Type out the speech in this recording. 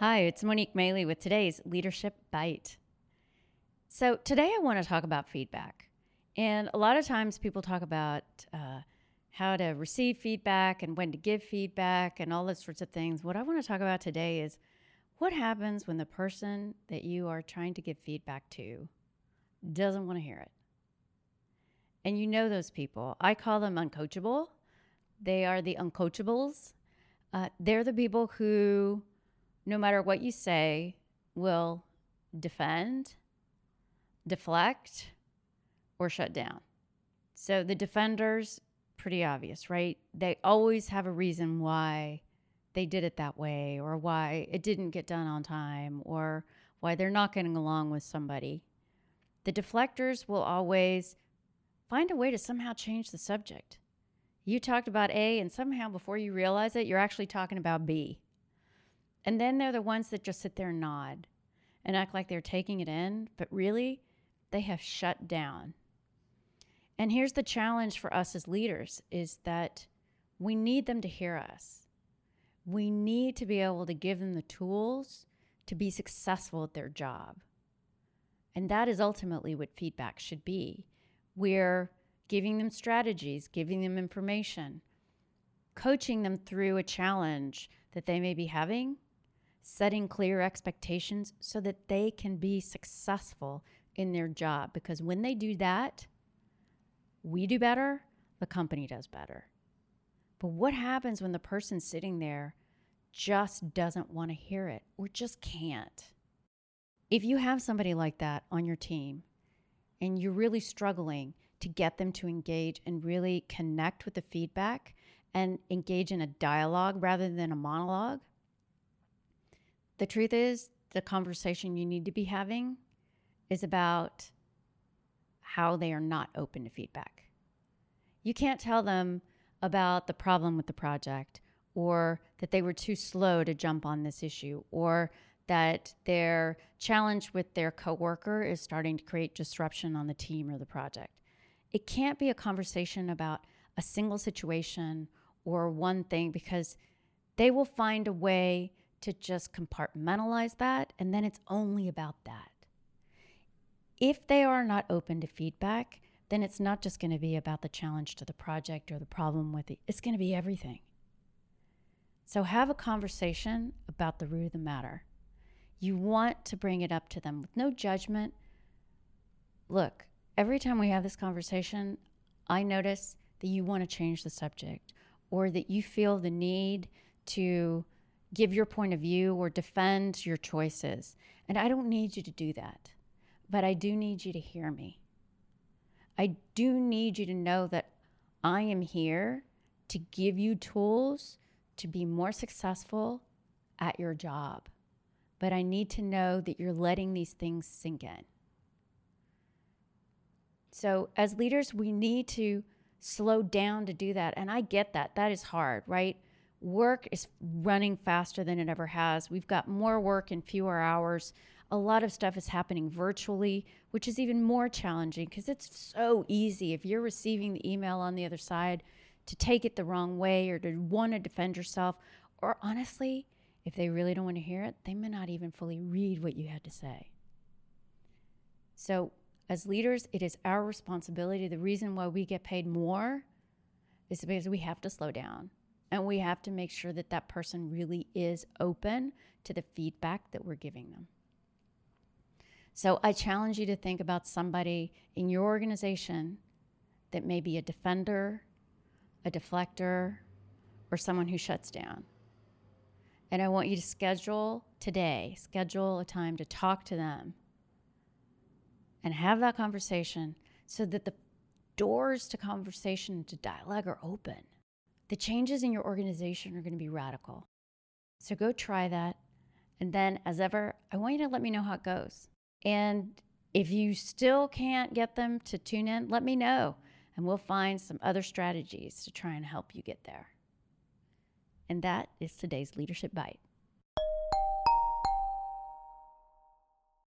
Hi, it's Monique Maley with today's Leadership Bite. So, today I want to talk about feedback. And a lot of times people talk about uh, how to receive feedback and when to give feedback and all those sorts of things. What I want to talk about today is what happens when the person that you are trying to give feedback to doesn't want to hear it. And you know those people. I call them uncoachable. They are the uncoachables. Uh, they're the people who no matter what you say, will defend, deflect, or shut down. So the defenders, pretty obvious, right? They always have a reason why they did it that way, or why it didn't get done on time, or why they're not getting along with somebody. The deflectors will always find a way to somehow change the subject. You talked about A, and somehow before you realize it, you're actually talking about B. And then they're the ones that just sit there and nod and act like they're taking it in, but really, they have shut down. And here's the challenge for us as leaders is that we need them to hear us. We need to be able to give them the tools to be successful at their job. And that is ultimately what feedback should be. We're giving them strategies, giving them information, coaching them through a challenge that they may be having setting clear expectations so that they can be successful in their job. Because when they do that, we do better, the company does better. But what happens when the person sitting there just doesn't want to hear it or just can't? If you have somebody like that on your team and you're really struggling to get them to engage and really connect with the feedback and engage in a dialogue rather than a monologue, the truth is, the conversation you need to be having is about how they are not open to feedback. You can't tell them about the problem with the project or that they were too slow to jump on this issue or that their challenge with their coworker is starting to create disruption on the team or the project. It can't be a conversation about a single situation or one thing because they will find a way to just compartmentalize that, and then it's only about that. If they are not open to feedback, then it's not just going to be about the challenge to the project or the problem with it, it's going to be everything. So have a conversation about the root of the matter. You want to bring it up to them with no judgment. Look, every time we have this conversation, I notice that you want to change the subject or that you feel the need to give your point of view or defend your choices. And I don't need you to do that, but I do need you to hear me. I do need you to know that I am here to give you tools to be more successful at your job. But I need to know that you're letting these things sink in. So, as leaders, we need to slow down to do that. And I get that. That is hard, right? Work is running faster than it ever has. We've got more work in fewer hours. A lot of stuff is happening virtually, which is even more challenging because it's so easy if you're receiving the email on the other side to take it the wrong way or to want to defend yourself. Or honestly, if they really don't want to hear it, they may not even fully read what you had to say. So, as leaders, it is our responsibility. The reason why we get paid more is because we have to slow down and we have to make sure that that person really is open to the feedback that we're giving them. So I challenge you to think about somebody in your organization that may be a defender, a deflector, or someone who shuts down. And I want you to schedule today, schedule a time to talk to them and have that conversation so that the doors to conversation to dialogue are open the changes in your organization are going to be radical. So go try that. And then, as ever, I want you to let me know how it goes. And if you still can't get them to tune in, let me know. And we'll find some other strategies to try and help you get there. And that is today's Leadership Bite.